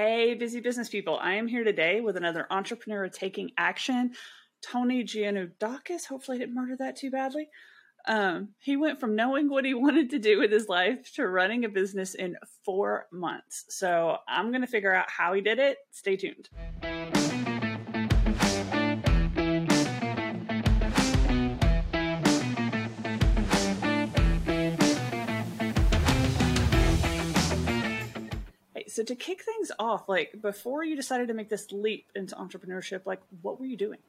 Hey, busy business people. I am here today with another entrepreneur taking action, Tony Giannudakis. Hopefully, I didn't murder that too badly. Um, he went from knowing what he wanted to do with his life to running a business in four months. So, I'm going to figure out how he did it. Stay tuned. So to kick things off, like before you decided to make this leap into entrepreneurship, like what were you doing?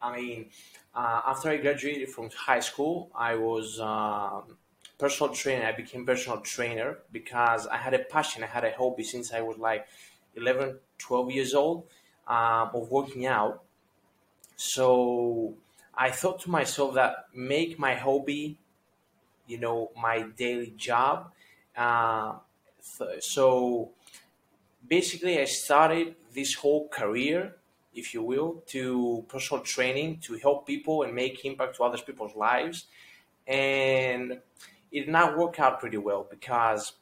I mean, uh, after I graduated from high school, I was um, personal trainer. I became personal trainer because I had a passion, I had a hobby since I was like 11, 12 years old um, of working out. So I thought to myself that make my hobby, you know, my daily job. Uh, so basically, I started this whole career, if you will, to personal training to help people and make impact to other people's lives. And it did not work out pretty well because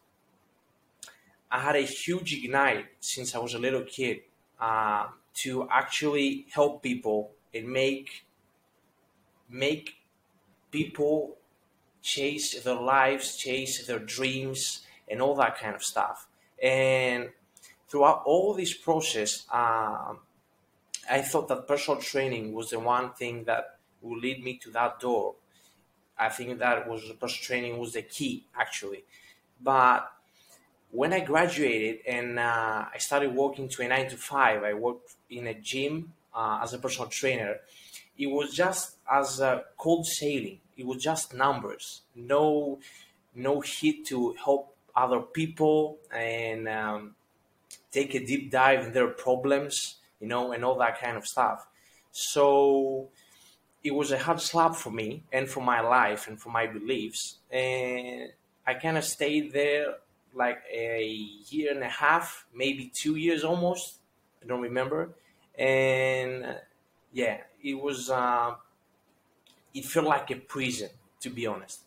I had a huge ignite since I was a little kid uh, to actually help people and make make people chase their lives, chase their dreams, and all that kind of stuff. And throughout all this process, um, I thought that personal training was the one thing that would lead me to that door. I think that was personal training was the key actually. But when I graduated and uh, I started working to a nine to five, I worked in a gym uh, as a personal trainer. It was just as a cold sailing. It was just numbers, no, no hit to help other people and um, take a deep dive in their problems, you know, and all that kind of stuff. So it was a hard slap for me and for my life and for my beliefs. And I kind of stayed there like a year and a half, maybe two years almost. I don't remember. And yeah, it was, uh, it felt like a prison, to be honest.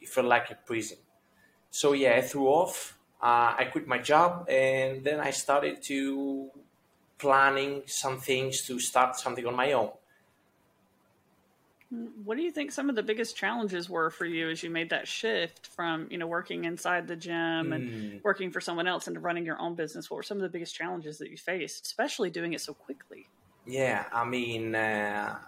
It felt like a prison. So yeah, I threw off uh, I quit my job and then I started to planning some things to start something on my own. What do you think some of the biggest challenges were for you as you made that shift from, you know, working inside the gym and mm. working for someone else into running your own business? What were some of the biggest challenges that you faced, especially doing it so quickly? Yeah, I mean, uh,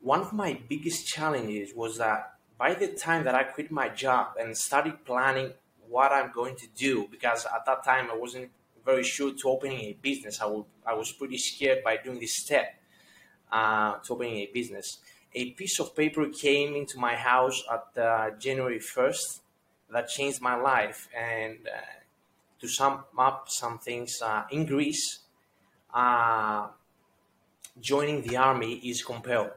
one of my biggest challenges was that by the time that I quit my job and started planning what I'm going to do because at that time I wasn't very sure to opening a business. I, would, I was pretty scared by doing this step uh, to opening a business. A piece of paper came into my house at uh, January 1st that changed my life. And uh, to sum up some things, uh, in Greece, uh, joining the army is compelled.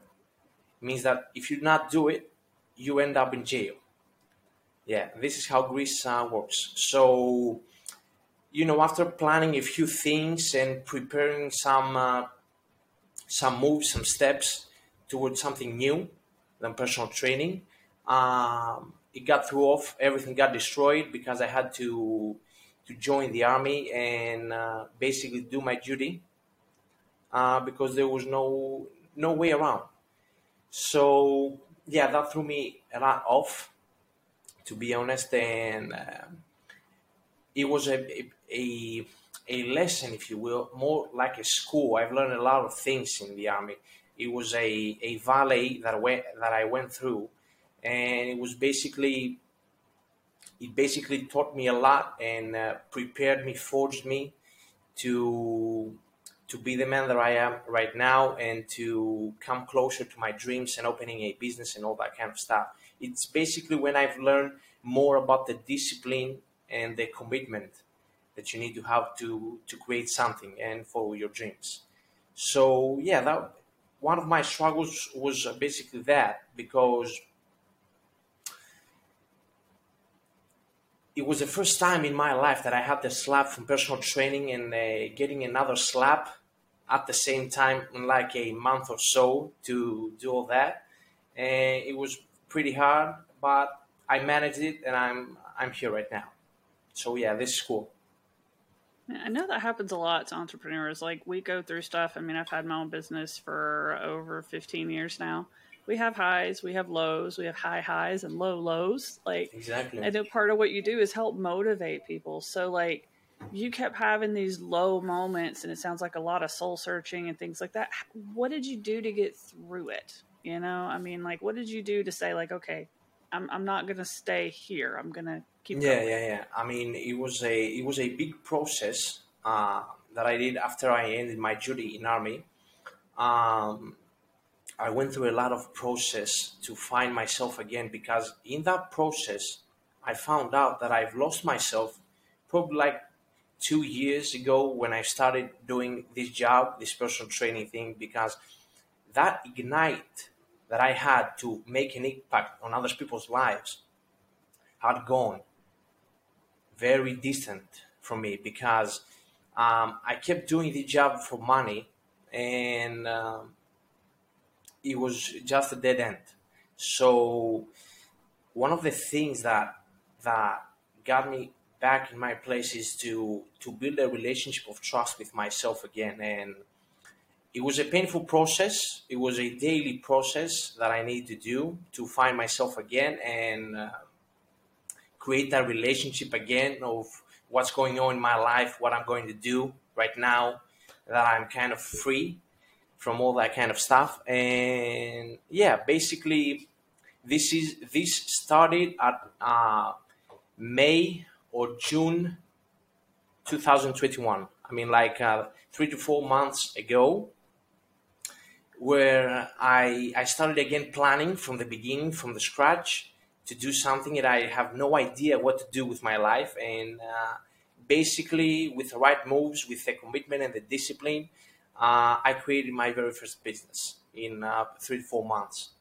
It means that if you do not do it, you end up in jail yeah, this is how Greece uh, works. So, you know, after planning a few things and preparing some uh, some moves, some steps towards something new than personal training, um, it got through off. Everything got destroyed because I had to to join the army and uh, basically do my duty uh, because there was no no way around. So yeah, that threw me a lot off to be honest, and uh, it was a, a a lesson, if you will, more like a school. I've learned a lot of things in the army. It was a, a valley that went that I went through, and it was basically it basically taught me a lot and uh, prepared me, forged me to to be the man that I am right now and to come closer to my dreams and opening a business and all that kind of stuff. It's basically when I've learned more about the discipline and the commitment that you need to have to to create something and follow your dreams. So yeah, that one of my struggles was basically that because it was the first time in my life that I had the slap from personal training and uh, getting another slap at the same time in like a month or so to do all that. And it was pretty hard, but I managed it and I'm I'm here right now. So yeah, this is cool. I know that happens a lot to entrepreneurs. Like we go through stuff. I mean, I've had my own business for over 15 years now. We have highs, we have lows, we have high highs and low lows. Like exactly. I know part of what you do is help motivate people. So like you kept having these low moments and it sounds like a lot of soul searching and things like that. What did you do to get through it? You know, I mean, like what did you do to say like, okay, I'm I'm not gonna stay here. I'm gonna keep. Yeah, going. yeah, yeah. I mean, it was a it was a big process uh, that I did after I ended my duty in army. Um, I went through a lot of process to find myself again because in that process, I found out that I've lost myself probably like two years ago when I started doing this job, this personal training thing, because that ignite that I had to make an impact on other people's lives had gone very distant from me because um, I kept doing the job for money and um, it was just a dead end. So one of the things that that got me back in my place is to to build a relationship of trust with myself again and it was a painful process. It was a daily process that I need to do to find myself again and uh, create that relationship again of what's going on in my life, what I'm going to do right now, that I'm kind of free from all that kind of stuff. And yeah, basically, this is this started at uh, May or June 2021. I mean, like uh, three to four months ago where I, I started again planning from the beginning, from the scratch, to do something that I have no idea what to do with my life. And uh, basically, with the right moves, with the commitment and the discipline, uh, I created my very first business in uh, three to four months.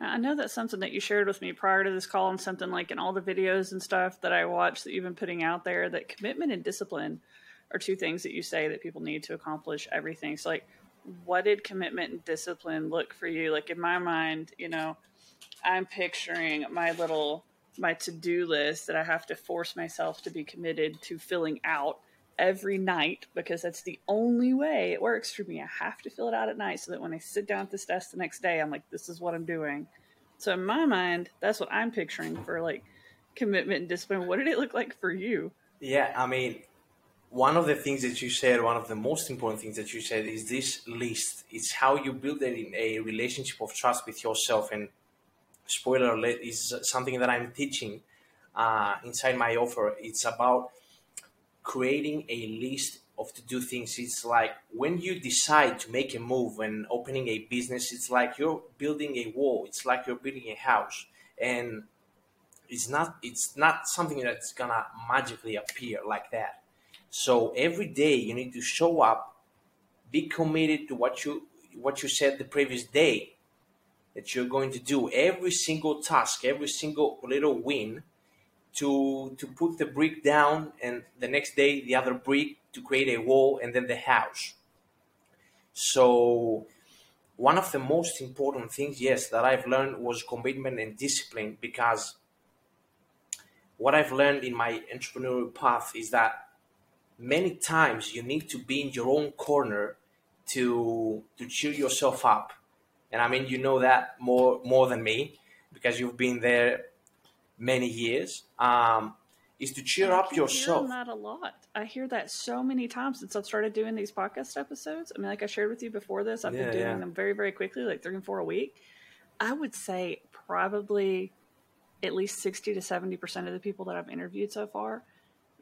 I know that's something that you shared with me prior to this call, and something like in all the videos and stuff that I watch that you've been putting out there. That commitment and discipline are two things that you say that people need to accomplish everything. So, like, what did commitment and discipline look for you? Like in my mind, you know, I'm picturing my little my to-do list that I have to force myself to be committed to filling out every night because that's the only way it works for me. I have to fill it out at night so that when I sit down at this desk the next day, I'm like, this is what I'm doing. So in my mind, that's what I'm picturing for like commitment and discipline. What did it look like for you? Yeah, I mean, one of the things that you said, one of the most important things that you said is this list. It's how you build a, a relationship of trust with yourself. And spoiler alert is something that I'm teaching uh, inside my offer. It's about creating a list of to do things. It's like when you decide to make a move and opening a business, it's like you're building a wall. It's like you're building a house. And it's not it's not something that's gonna magically appear like that so every day you need to show up, be committed to what you what you said the previous day that you're going to do. Every single task, every single little win to to put the brick down and the next day the other brick to create a wall and then the house. So one of the most important things, yes, that I've learned was commitment and discipline because what I've learned in my entrepreneurial path is that many times you need to be in your own corner to to cheer yourself up and i mean you know that more more than me because you've been there many years um, is to cheer I up yourself. that a lot. I hear that so many times since i've started doing these podcast episodes. I mean like i shared with you before this i've yeah, been doing yeah. them very very quickly like three and four a week. I would say probably at least 60 to 70 percent of the people that i've interviewed so far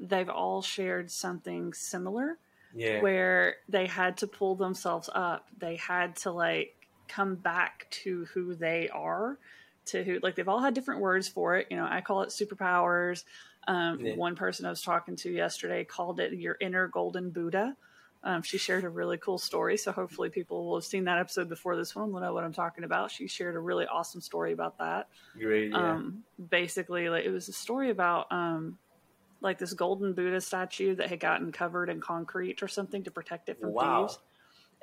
they've all shared something similar yeah. where they had to pull themselves up. They had to like come back to who they are to who like they've all had different words for it you know i call it superpowers um, yeah. one person i was talking to yesterday called it your inner golden buddha um, she shared a really cool story so hopefully people will have seen that episode before this one will know what i'm talking about she shared a really awesome story about that Great, yeah. um, basically like it was a story about um, like this golden Buddha statue that had gotten covered in concrete or something to protect it from wow. thieves.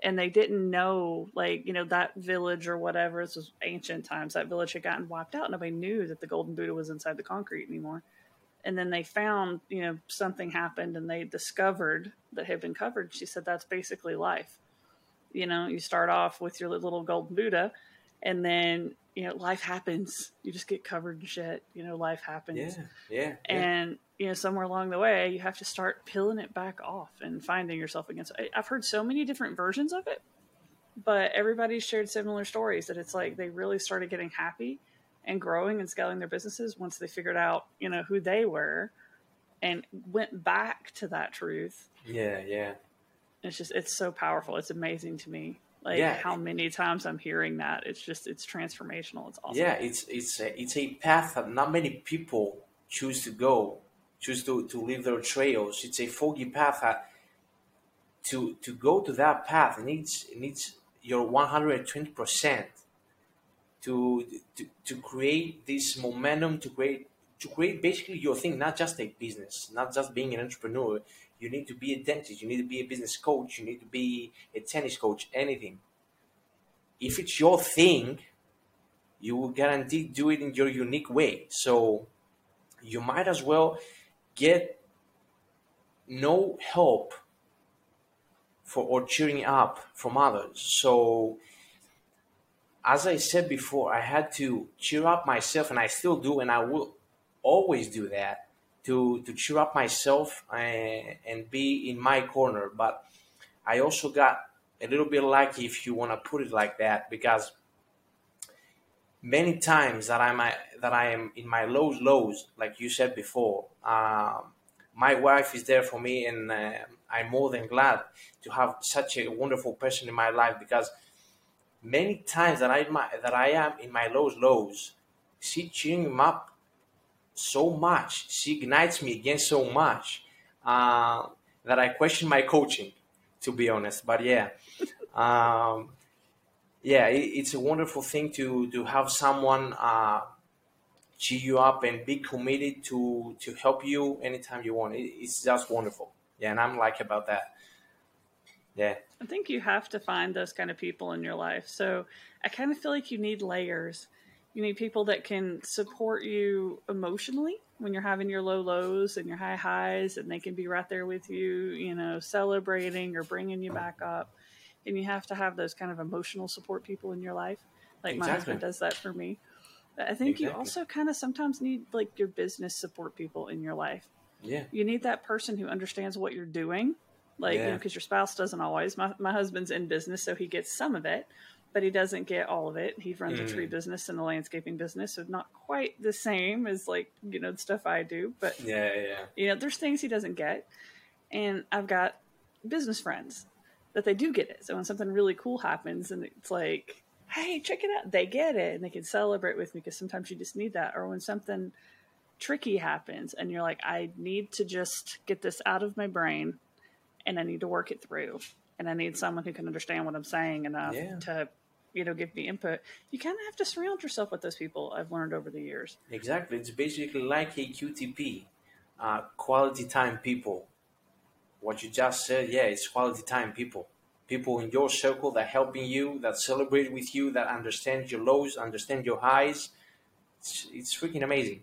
And they didn't know, like, you know, that village or whatever, this was ancient times, that village had gotten wiped out. Nobody knew that the golden Buddha was inside the concrete anymore. and then they found you know something happened and they discovered that had been covered she said that's basically life you know you start off with your little golden buddha and then you know life happens. You just get covered in shit. You know life happens. Yeah yeah, yeah. and you know somewhere along the way you have to start peeling it back off and finding yourself against I- i've heard so many different versions of it but everybody shared similar stories that it's like they really started getting happy and growing and scaling their businesses once they figured out you know who they were and went back to that truth. Yeah yeah. It's just it's so powerful. It's amazing to me like Yeah. how many times i'm hearing that it's just it's transformational it's awesome Yeah, it's it's a, it's a path that not many people choose to go, choose to, to leave their trails. It's a foggy path that to to go to that path it needs it needs your one hundred and twenty percent to to to create this momentum to create to create basically your thing, not just a business, not just being an entrepreneur. You need to be a dentist, you need to be a business coach, you need to be a tennis coach, anything. If it's your thing, you will guarantee do it in your unique way. So you might as well get no help for or cheering up from others. So as I said before, I had to cheer up myself and I still do and I will always do that to to cheer up myself and, and be in my corner. But I also got a little bit lucky if you want to put it like that because many times that I'm that I am in my lows lows, like you said before, um, my wife is there for me, and uh, I'm more than glad to have such a wonderful person in my life because many times that I that I am in my lows lows, she cheering him up so much, she ignites me again so much uh, that I question my coaching, to be honest. But yeah. Um, yeah, it, it's a wonderful thing to to have someone uh, cheer you up and be committed to to help you anytime you want. It, it's just wonderful. Yeah, and I'm like about that. Yeah, I think you have to find those kind of people in your life. So I kind of feel like you need layers. You need people that can support you emotionally when you're having your low lows and your high highs, and they can be right there with you, you know, celebrating or bringing you back up. And you have to have those kind of emotional support people in your life. Like my husband does that for me. But I think you also kind of sometimes need like your business support people in your life. Yeah, you need that person who understands what you're doing like you know because your spouse doesn't always. My, my husband's in business so he gets some of it but he doesn't get all of it he runs a tree Mm. business and a landscaping business so not quite the same as like you know the stuff i do but yeah, yeah. you know there's things he doesn't get and i've got business friends that they do get it so when something really cool happens and it's like hey check it out they get it and they can celebrate with me because sometimes you just need that or when something tricky happens and you're like i need to just get this out of my brain and i need to work it through and i need someone who can understand what i'm saying enough Yeah. to you know give me input you kind of have to surround yourself with those people i've learned over the years Exactly. It's basically like a QTP, uh, quality time people. What you just said, yeah, it's quality time people. People in your circle that helping you, that celebrate with you, that understand your lows, understand your highs. It's, it's freaking amazing.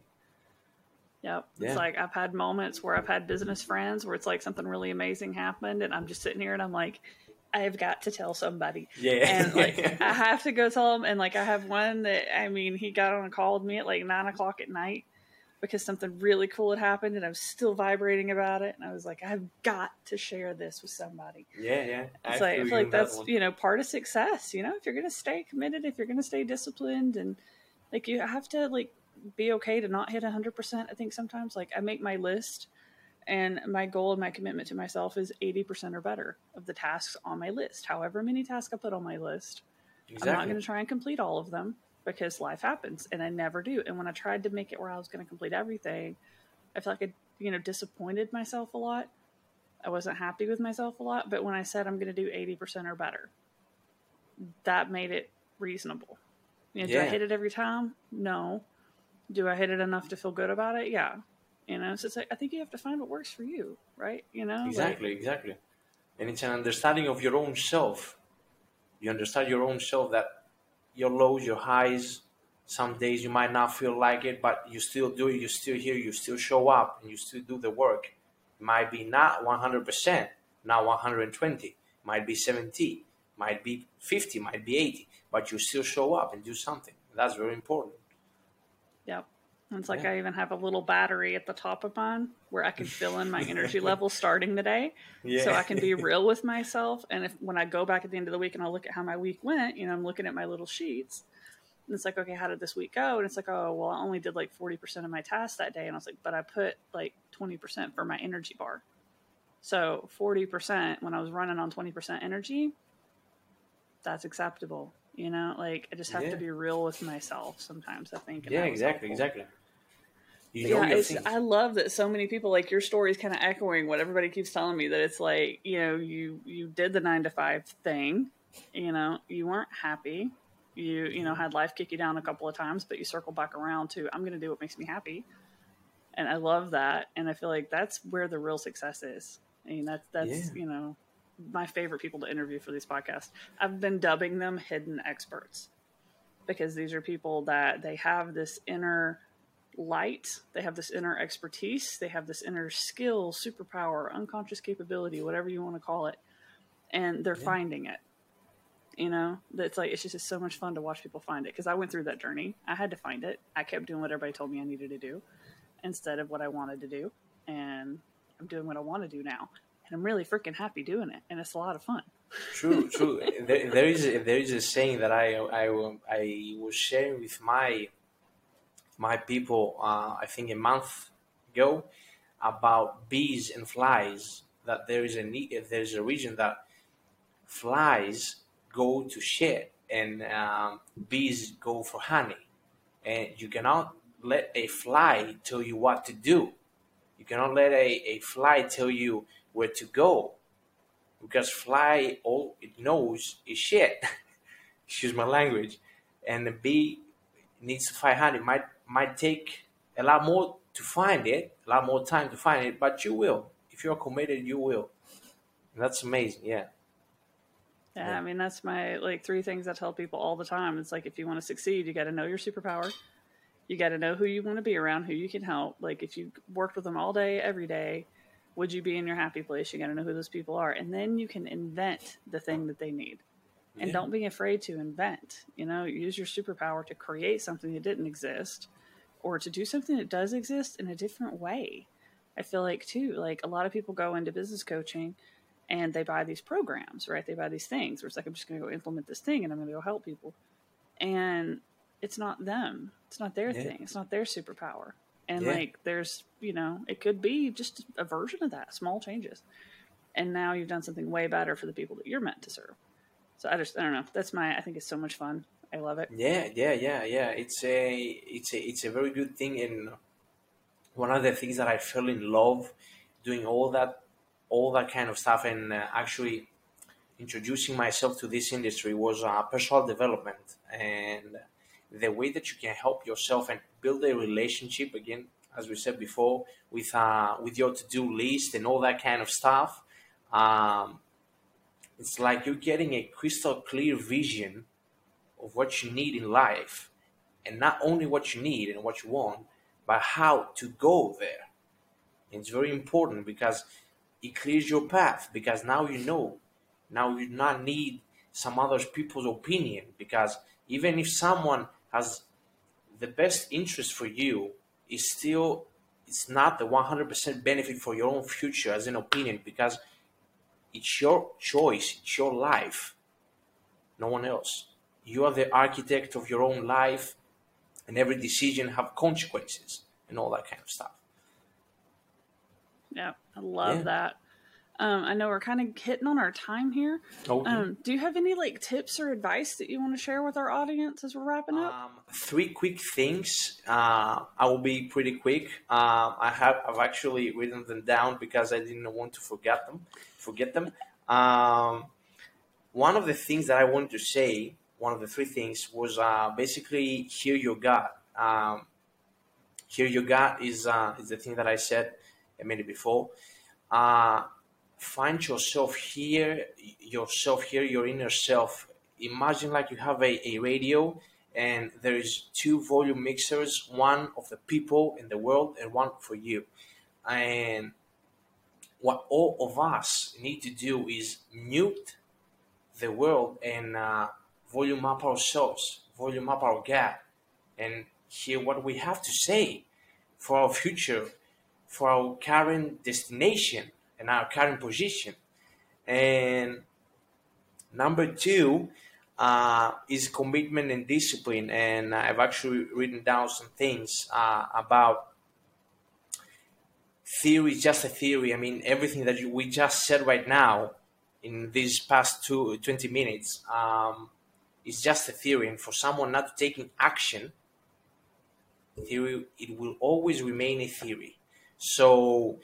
Yep. Yeah. It's like I've had moments where I've had business friends where it's like something really amazing happened and I'm just sitting here and I'm like, I've got to tell somebody. Yeah. And like I have to go tell them and like I have one that I mean, he got on a call with me at like nine o'clock at night because something really cool had happened and I was still vibrating about it and I was like, I've got to share this with somebody. yeah, yeah. It's like I feel like on that that's you know part of success. You know, if you're gonna stay committed, if you're gonna stay disciplined, and like you have to like be okay to not hit hundred percent. I think sometimes like I make my list, and my goal and my commitment to myself is eighty percent or better of the tasks on my list. However many tasks I put on my list, I'm not going to try and complete all of them because life happens, and I never do. And when I tried to make it where I was going to complete everything, I felt like I you know disappointed myself a lot. I wasn't happy with myself a lot, but when I said I'm going to do 80% or better, that made it reasonable. You know, do I hit it every time? No. Do I hit it enough to feel good about it? Yeah. You know, so it's like I think you have to find what works for you, right? You know, Like, Exactly, exactly. And it's an understanding of your own self. You understand your own self that your lows, your highs, Some days you might not feel like it, but you still do it. You still here. You still show up, and you still do the work. It might be not 100%, not 120, might be 70, might be 50, might be 80, but you still show up and do something. That's very important. Yep. It's like yeah. I even have a little battery at the top of mine where I can fill in my energy level starting the day. Yeah. So I can be real with myself. And if when I go back at the end of the week and I look at how my week went, you know, I'm looking at my little sheets. And it's like, okay, how did this week go? And it's like, oh, well, I only did like 40% of my tasks that day. And I was like, but I put like 20% for my energy bar. So 40% when I was running on 20% energy, that's acceptable. You know, like I just have yeah. to be real with myself sometimes. I think. Yeah, exactly, exactly. You know yeah, I love that so many people like your story is kind of echoing what everybody keeps telling me that it's like you know you you did the nine to five thing, you know you weren't happy, you you know had life kick you down a couple of times, but you circle back around to I'm going to do what makes me happy, and I love that, and I feel like that's where the real success is. I mean that's that's yeah. you know my favorite people to interview for these podcasts. I've been dubbing them hidden experts because these are people that they have this inner light, they have this inner expertise, they have this inner skill, superpower, unconscious capability, whatever you want to call it, and they're yeah. finding it. You know, it's like it's just so much fun to watch people find it because I went through that journey. I had to find it. I kept doing what everybody told me I needed to do instead of what I wanted to do, and I'm doing what I want to do now and I'm really freaking happy doing it, and it's a lot of fun. true, true. There, there is a, there is a saying that I I, I was sharing with my my people uh, I think a month ago about bees and flies. That there is a there is a region that flies go to shit and um, bees go for honey, and you cannot let a fly tell you what to do. You cannot let a, a fly tell you where to go because fly all it knows is shit excuse my language and the bee needs to find honey might might take a lot more to find it a lot more time to find it but you will if you're committed you will and that's amazing yeah yeah, yeah. I mean that's my like three things I tell people all the time. It's like if you want to succeed, you got to know your superpower. You got to know who you want to be around, who you can help. Like if you worked with them all day, every day, would you be in your happy place? You got to know who those people are. And then you can invent the thing that they need. And yeah. don't be afraid to invent. You know, use your superpower to create something that didn't exist or to do something that does exist in a different way. I feel like, too, like a lot of people go into business coaching and they buy these programs, right? They buy these things where it's like, I'm just going to go implement this thing and I'm going to go help people. And it's not them, it's not their yeah. thing, it's not their superpower. And yeah. like there's you know it could be just a version of that small changes. And now you've done something way better for the people that you're meant to serve. So i just i don't know. That's my i think it's so much fun. I love it. Yeah yeah yeah yeah. It's a it's a it's a very good thing. And one of the things that i fell in love doing all that all that kind of stuff and uh, actually introducing myself to this industry was uh, personal development. And the way that you can help yourself and build a relationship again, as we said before, with uh, with your to do list and all that kind of stuff. Um, it's like you're getting a crystal clear vision of what you need in life, and not only what you need and what you want, but how to go there. It's very important because it clears your path. Because now you know. Now you do not need some other people's opinion. Because even if someone has the best interest for you is still it's not the 100% benefit for your own future as an opinion because it's your choice it's your life no one else. You are the architect of your own life and every decision have consequences and all that kind of stuff. Yeah i love yeah. that um, I know we're kind of hitting on our time here. Okay. Um, do you have any like tips or advice that you want to share with our audience as we're wrapping up? Um, three quick things. Uh, I will be pretty quick. Uh, I have I've actually written them down because I didn't want to forget them. Forget them. Um, one of the things that I wanted to say, one of the three things, was uh, basically hear your gut. Um, hear your gut is uh, is the thing that I said a minute before. Uh, find yourself here, yourself here, your inner self. Imagine like you have a, a radio and there is two volume mixers, one of the people in the world and one for you. And what all of us need to do is mute the world and uh, volume up ourselves, volume up our gap, and hear what we have to say for our future, for our current destination and our current position. And number two uh, is commitment and discipline. And I've actually written down some things uh, about theory just a theory. I mean, everything that we just said right now in these past two, 20 minutes um, is just a theory. And for someone not taking action, theory, it will always remain a theory. So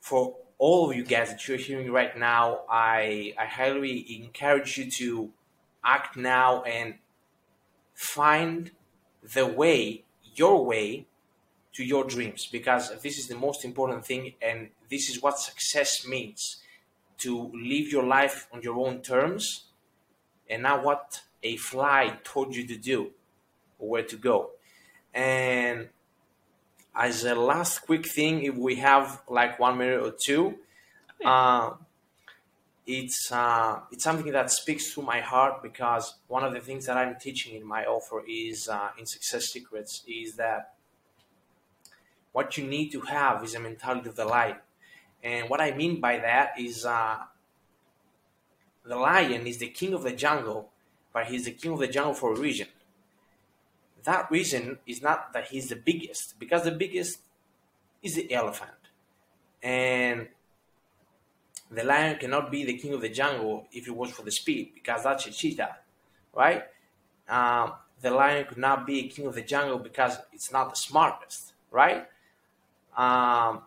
for all of you guys that you're hearing right now, I, I highly encourage you to act now and find the way, your way to your dreams because this is the most important thing and this is what success means to live your life on your own terms and not what a fly told you to do or where to go. And as a last quick thing, if we have like one minute or two, uh, it's uh, it's something that speaks to my heart because one of the things that I'm teaching in my offer is uh, in Success Secrets is that what you need to have is a mentality of the lion, and what I mean by that is uh, the lion is the king of the jungle, but he's the king of the jungle for a reason. That reason is not that he's the biggest, because the biggest is the elephant, and the lion cannot be the king of the jungle if it was for the speed, because that's a cheetah, right? Um, the lion could not be a king of the jungle because it's not the smartest, right? Um,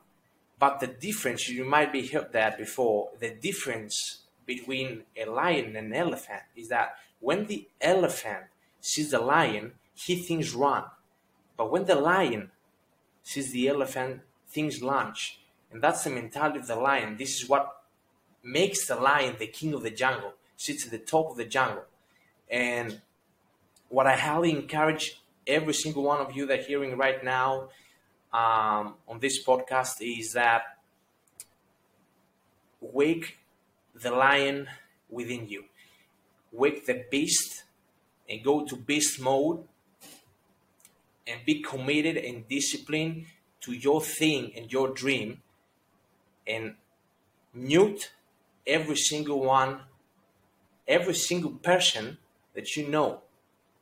but the difference, you might be heard that before, the difference between a lion and an elephant is that when the elephant sees the lion, he thinks run. But when the lion sees the elephant, thinks lunge. And that's the mentality of the lion. This is what makes the lion the king of the jungle, sits at the top of the jungle. And what I highly encourage every single one of you that are hearing right now um, on this podcast is that wake the lion within you, wake the beast, and go to beast mode and be committed and disciplined to your thing and your dream and mute every single one, every single person that you know.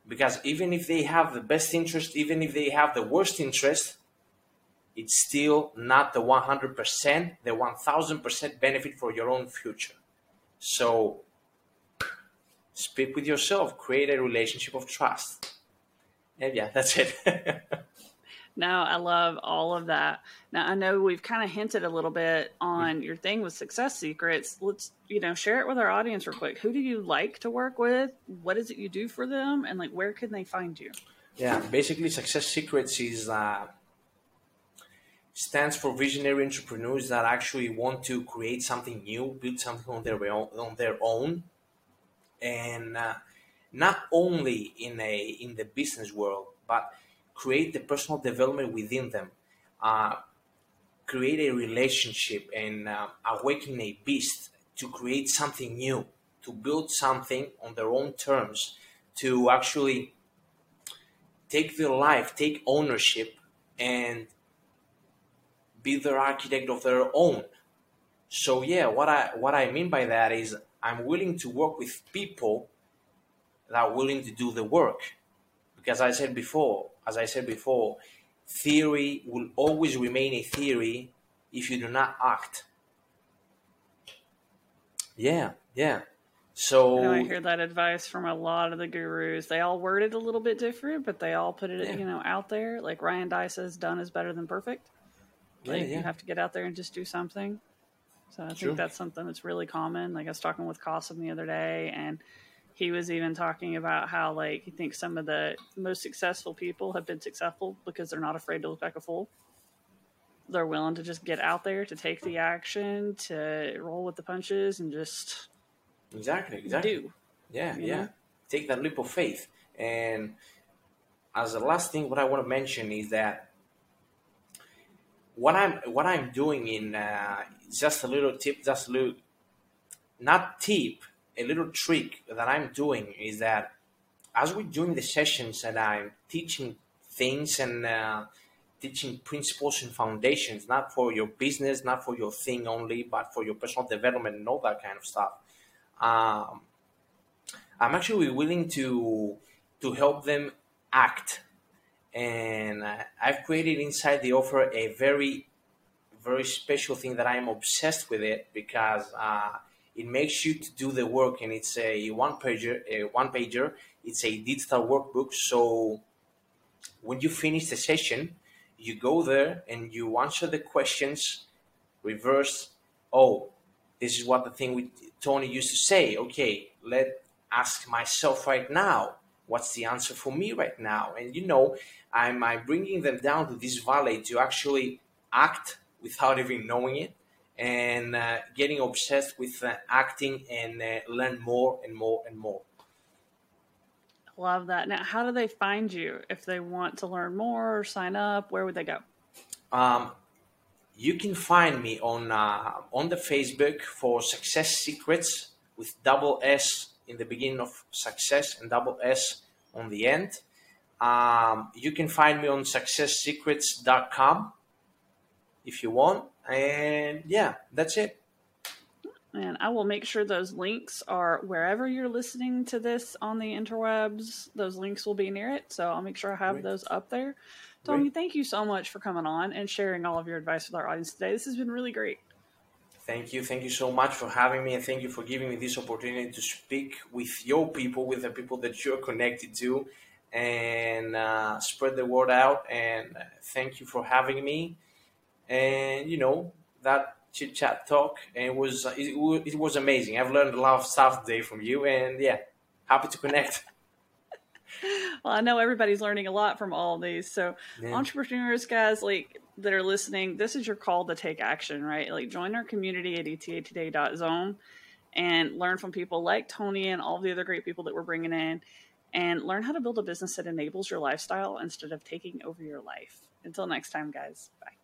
Because even if they have the best interest, even if they have the worst interest, it's still not the 100%, the 1000% benefit for your own future. So speak with yourself, create a relationship of trust. And yeah, that's it. No, I love all of that. Now I know we've kind of hinted a little bit on your thing with success secrets. Let's, you know, share it with our audience real quick. Who do you like to work with? What is it you do for them? And like where can they find you? Yeah, basically success secrets is uh stands for visionary entrepreneurs that actually want to create something new, build something on their own, on their own, and uh, not only in a in the business world, but create the personal development within them, uh, create a relationship, and uh, awaken a beast to create something new, to build something on their own terms, to actually take their life, take ownership, and be their architect of their own. So yeah, what I what I mean by that is I'm willing to work with people that are willing to do the work. Because I said before, as I said before, theory will always remain a theory if you do not act. Yeah, yeah. So I, know I hear that advice from a lot of the gurus. They all word it a little bit different, but they all put it, yeah. you know, out there. Like Ryan Dye says, "Done is better than perfect." Like yeah, yeah. you have to get out there and just do something. So I think that's something that's really common. Like I was talking with Cossum the other day, and he was even talking about how like he thinks some of the most successful people have been successful because they're not afraid to look like a fool. They're willing to just get out there to take the action, to roll with the punches, and just exactly, exactly. do. Yeah, yeah. Know? Take that leap of faith, and as a last thing, what I want to mention is that what I'm what I'm doing in uh, just a little tip, just a little not tip, a little trick that I'm doing is that as we're doing the sessions and I'm teaching things and uh, teaching principles and foundations, not for your business, not for your thing only, but for your personal development and all that kind of stuff. Um, I'm actually willing to to help them act. And uh, I've created inside the offer a very, very special thing that I am obsessed with it because uh, it makes you to do the work, and it's a one pager. A one pager. It's a digital workbook. So when you finish the session, you go there and you answer the questions. Reverse. Oh, this is what the thing with Tony used to say. Okay, let ask myself right now what's the answer for me right now and you know i'm, I'm bringing them down to this valley to actually act without even knowing it and uh, getting obsessed with uh, acting and uh, learn more and more and more love that now how do they find you if they want to learn more or sign up where would they go um, you can find me on uh, on the facebook for success secrets with double s in the beginning of success and double S on the end. Um, you can find me on successsecrets.com if you want. And yeah, that's it. And I will make sure those links are wherever you're listening to this on the interwebs. Those links will be near it. So I'll make sure I have Great. those up there. Tony, great. thank you so much for coming on and sharing all of your advice with our audience today. This has been really great. Thank you. Thank you so much for having me, and thank you for giving me this opportunity to speak with your people, with the people that you're connected to, and uh, spread the word out. And thank you for having me. And you know that chit chat talk, and it was it, it was amazing. I've learned a lot of stuff today from you, and yeah, happy to connect. well, I know everybody's learning a lot from all these. So, yeah. entrepreneurs, guys, like that are listening, this is your call to take action, right? Like, join our community at etatoday.zone and learn from people like Tony and all the other great people that we're bringing in and learn how to build a business that enables your lifestyle instead of taking over your life. Until next time, guys. Bye.